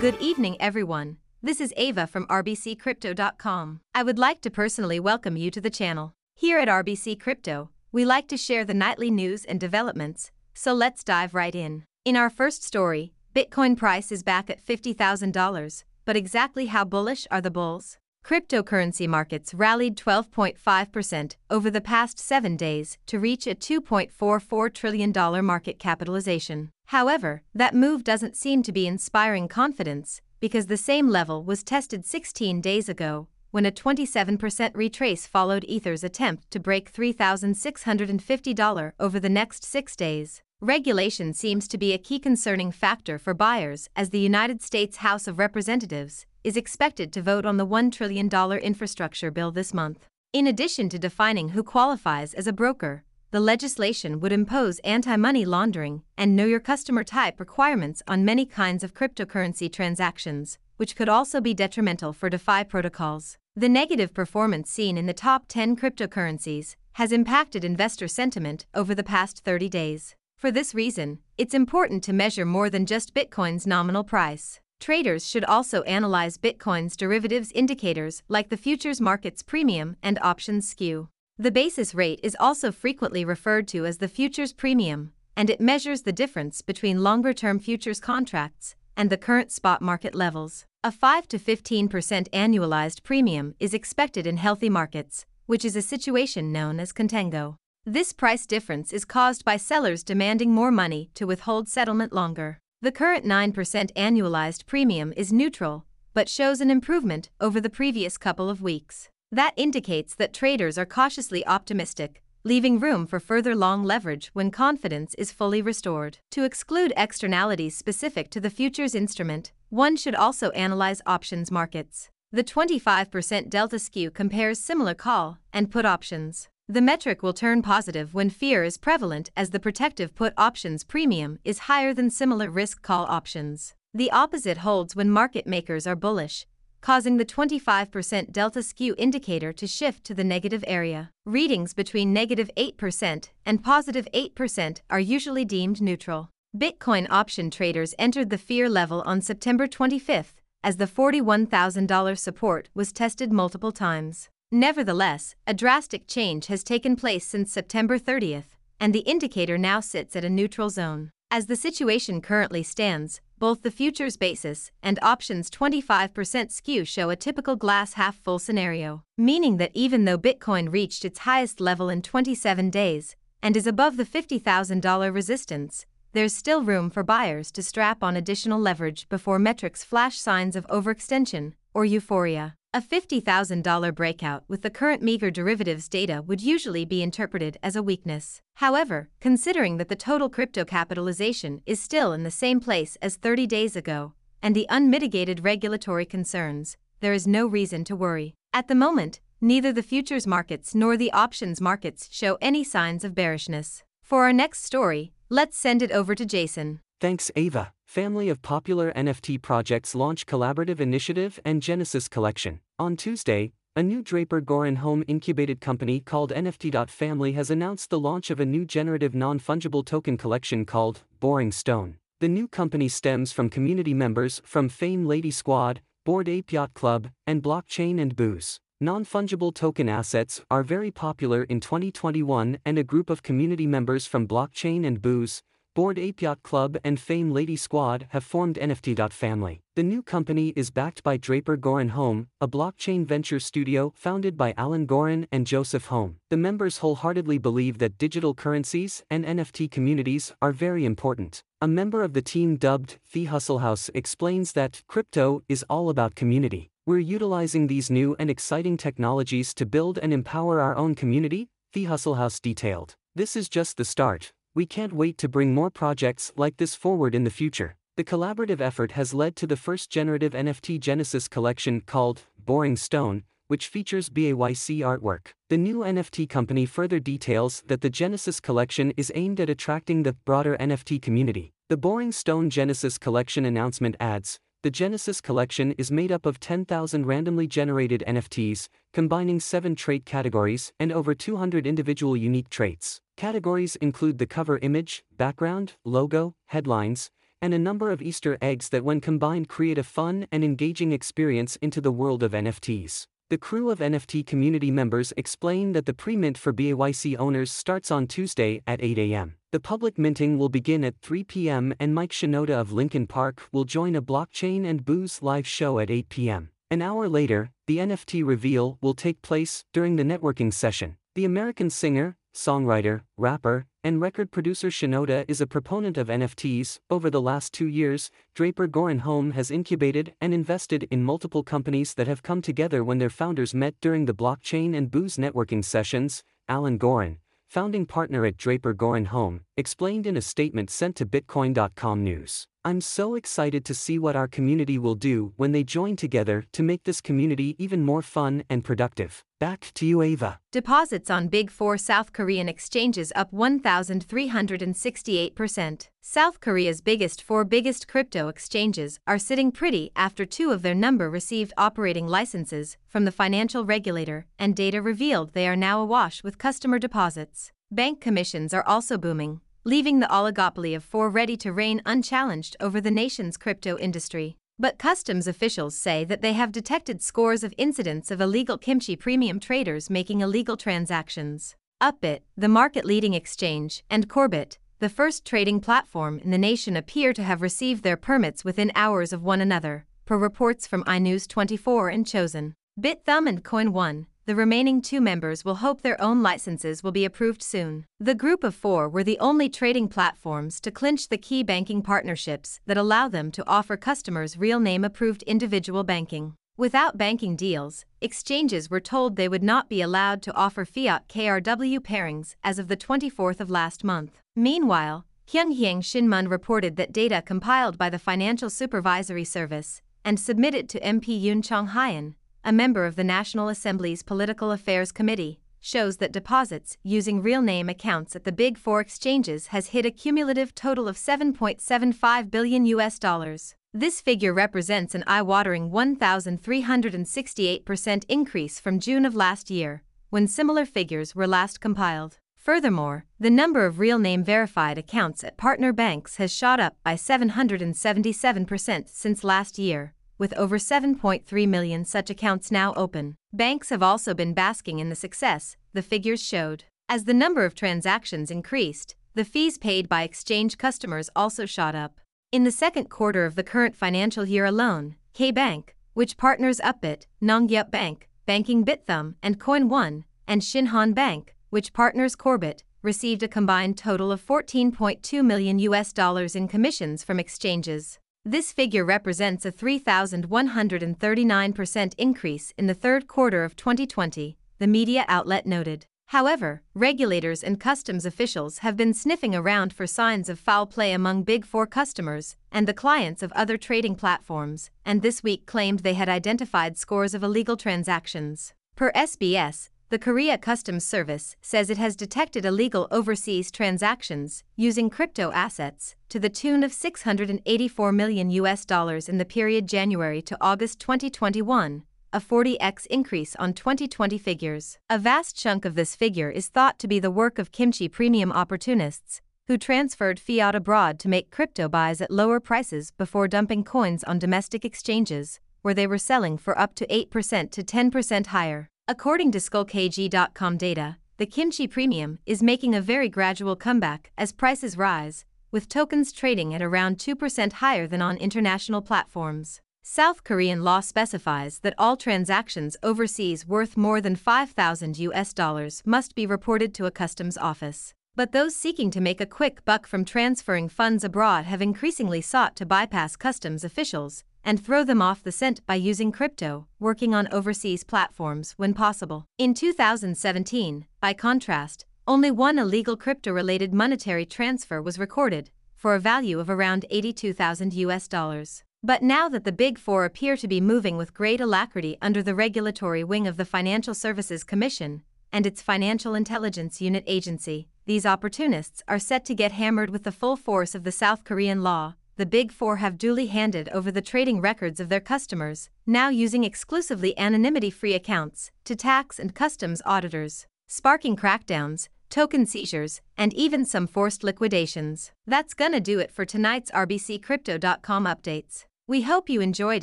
Good evening, everyone. This is Ava from RBCCrypto.com. I would like to personally welcome you to the channel. Here at RBC Crypto, we like to share the nightly news and developments, so let's dive right in. In our first story, Bitcoin price is back at $50,000, but exactly how bullish are the bulls? Cryptocurrency markets rallied 12.5% over the past seven days to reach a $2.44 trillion market capitalization. However, that move doesn't seem to be inspiring confidence, because the same level was tested 16 days ago, when a 27% retrace followed Ether's attempt to break $3,650 over the next six days. Regulation seems to be a key concerning factor for buyers as the United States House of Representatives is expected to vote on the $1 trillion infrastructure bill this month. In addition to defining who qualifies as a broker, the legislation would impose anti money laundering and know your customer type requirements on many kinds of cryptocurrency transactions, which could also be detrimental for DeFi protocols. The negative performance seen in the top 10 cryptocurrencies has impacted investor sentiment over the past 30 days. For this reason, it's important to measure more than just Bitcoin's nominal price. Traders should also analyze Bitcoin's derivatives indicators like the futures market's premium and options skew. The basis rate is also frequently referred to as the futures premium, and it measures the difference between longer term futures contracts and the current spot market levels. A 5 to 15% annualized premium is expected in healthy markets, which is a situation known as contango. This price difference is caused by sellers demanding more money to withhold settlement longer. The current 9% annualized premium is neutral, but shows an improvement over the previous couple of weeks. That indicates that traders are cautiously optimistic, leaving room for further long leverage when confidence is fully restored. To exclude externalities specific to the futures instrument, one should also analyze options markets. The 25% delta skew compares similar call and put options. The metric will turn positive when fear is prevalent as the protective put options premium is higher than similar risk call options. The opposite holds when market makers are bullish, causing the 25% delta skew indicator to shift to the negative area. Readings between negative 8% and positive 8% are usually deemed neutral. Bitcoin option traders entered the fear level on September 25 as the $41,000 support was tested multiple times. Nevertheless, a drastic change has taken place since September 30th, and the indicator now sits at a neutral zone. As the situation currently stands, both the futures basis and options 25% skew show a typical glass half full scenario, meaning that even though Bitcoin reached its highest level in 27 days and is above the $50,000 resistance, there's still room for buyers to strap on additional leverage before metrics flash signs of overextension or euphoria. A $50,000 breakout with the current meager derivatives data would usually be interpreted as a weakness. However, considering that the total crypto capitalization is still in the same place as 30 days ago, and the unmitigated regulatory concerns, there is no reason to worry. At the moment, neither the futures markets nor the options markets show any signs of bearishness. For our next story, let's send it over to Jason. Thanks, Ava. Family of popular NFT projects launch collaborative initiative and Genesis collection. On Tuesday, a new Draper Goren Holm incubated company called NFT.family has announced the launch of a new generative non fungible token collection called Boring Stone. The new company stems from community members from Fame Lady Squad, Bored Ape Yacht Club, and Blockchain and Booze. Non fungible token assets are very popular in 2021, and a group of community members from Blockchain and Booze, Bored Ape Yacht Club and Fame Lady Squad have formed NFT.family. The new company is backed by Draper Goren Holm, a blockchain venture studio founded by Alan Goren and Joseph Holm. The members wholeheartedly believe that digital currencies and NFT communities are very important. A member of the team dubbed The Hustle House explains that crypto is all about community. We're utilizing these new and exciting technologies to build and empower our own community, The Hustle House detailed. This is just the start. We can't wait to bring more projects like this forward in the future. The collaborative effort has led to the first generative NFT Genesis collection called Boring Stone, which features BAYC artwork. The new NFT company further details that the Genesis collection is aimed at attracting the broader NFT community. The Boring Stone Genesis collection announcement adds, the Genesis collection is made up of 10,000 randomly generated NFTs, combining 7 trait categories and over 200 individual unique traits. Categories include the cover image, background, logo, headlines, and a number of Easter eggs that, when combined, create a fun and engaging experience into the world of NFTs. The crew of NFT community members explain that the pre mint for BAYC owners starts on Tuesday at 8 a.m. The public minting will begin at 3 p.m., and Mike Shinoda of Linkin Park will join a blockchain and booze live show at 8 p.m. An hour later, the NFT reveal will take place during the networking session. The American singer, songwriter, rapper, and record producer Shinoda is a proponent of NFTs. Over the last two years, Draper Goren Holm has incubated and invested in multiple companies that have come together when their founders met during the blockchain and booze networking sessions. Alan Goren, founding partner at Draper Goren Holm, explained in a statement sent to Bitcoin.com News. I'm so excited to see what our community will do when they join together to make this community even more fun and productive. Back to you, Ava. Deposits on Big Four South Korean exchanges up 1,368%. South Korea's biggest four biggest crypto exchanges are sitting pretty after two of their number received operating licenses from the financial regulator, and data revealed they are now awash with customer deposits. Bank commissions are also booming, leaving the oligopoly of four ready to reign unchallenged over the nation's crypto industry. But customs officials say that they have detected scores of incidents of illegal kimchi premium traders making illegal transactions. Upbit, the market leading exchange, and Korbit, the first trading platform in the nation, appear to have received their permits within hours of one another, per reports from iNews 24 and Chosun. Bithumb and Coinone, the remaining two members will hope their own licenses will be approved soon. The group of four were the only trading platforms to clinch the key banking partnerships that allow them to offer customers real name approved individual banking. Without banking deals, exchanges were told they would not be allowed to offer fiat KRW pairings as of the 24th of last month. Meanwhile, Kyunghyang Shinmun reported that data compiled by the Financial Supervisory Service and submitted to MP Yoon Chang Hyun a member of the National Assembly's Political Affairs Committee, shows that deposits using real name accounts at the big four exchanges has hit a cumulative total of 7.75 billion US dollars. This figure represents an eye-watering 1,368% increase from June of last year, when similar figures were last compiled. Furthermore, the number of real name verified accounts at partner banks has shot up by 777% since last year, with over 7.3 million such accounts now open. Banks have also been basking in the success, the figures showed. As the number of transactions increased, the fees paid by exchange customers also shot up. In the second quarter of the current financial year alone, K Bank, which partners Upbit, NongHyup Bank, Banking Bithumb, and Coinone, and Shinhan Bank, which partners Korbit, received a combined total of 14.2 million US dollars in commissions from exchanges. This figure represents a 3,139% increase in the third quarter of 2020, the media outlet noted. However, regulators and customs officials have been sniffing around for signs of foul play among Big Four customers and the clients of other trading platforms, and this week claimed they had identified scores of illegal transactions. Per SBS, the Korea Customs Service says it has detected illegal overseas transactions using crypto assets to the tune of 684 million US dollars in the period January to August 2021, a 40x increase on 2020 figures. A vast chunk of this figure is thought to be the work of kimchi premium opportunists who transferred fiat abroad to make crypto buys at lower prices before dumping coins on domestic exchanges, where they were selling for up to 8% to 10% higher. According to Scolkg.com data, the kimchi premium is making a very gradual comeback as prices rise, with tokens trading at around 2% higher than on international platforms. South Korean law specifies that all transactions overseas worth more than 5,000 US dollars must be reported to a customs office. But those seeking to make a quick buck from transferring funds abroad have increasingly sought to bypass customs officials and throw them off the scent by using crypto, working on overseas platforms when possible. In 2017, by contrast, only one illegal crypto related monetary transfer was recorded, for a value of around 82,000 US dollars. But now that the Big Four appear to be moving with great alacrity under the regulatory wing of the Financial Services Commission and its Financial Intelligence Unit Agency, these opportunists are set to get hammered with the full force of the South Korean law, the Big Four have duly handed over the trading records of their customers, now using exclusively anonymity free accounts, to tax and customs auditors. Sparking crackdowns, token seizures, and even some forced liquidations. That's gonna do it for tonight's RBCCrypto.com updates. We hope you enjoyed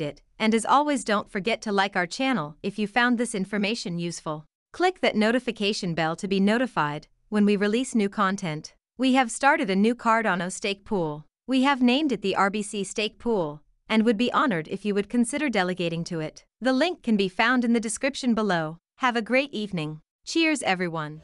it, and as always, don't forget to like our channel if you found this information useful. Click that notification bell to be notified when we release new content. We have started a new Cardano stake pool. We have named it the RBC Stake Pool and would be honored if you would consider delegating to it. The link can be found in the description below. Have a great evening. Cheers, everyone.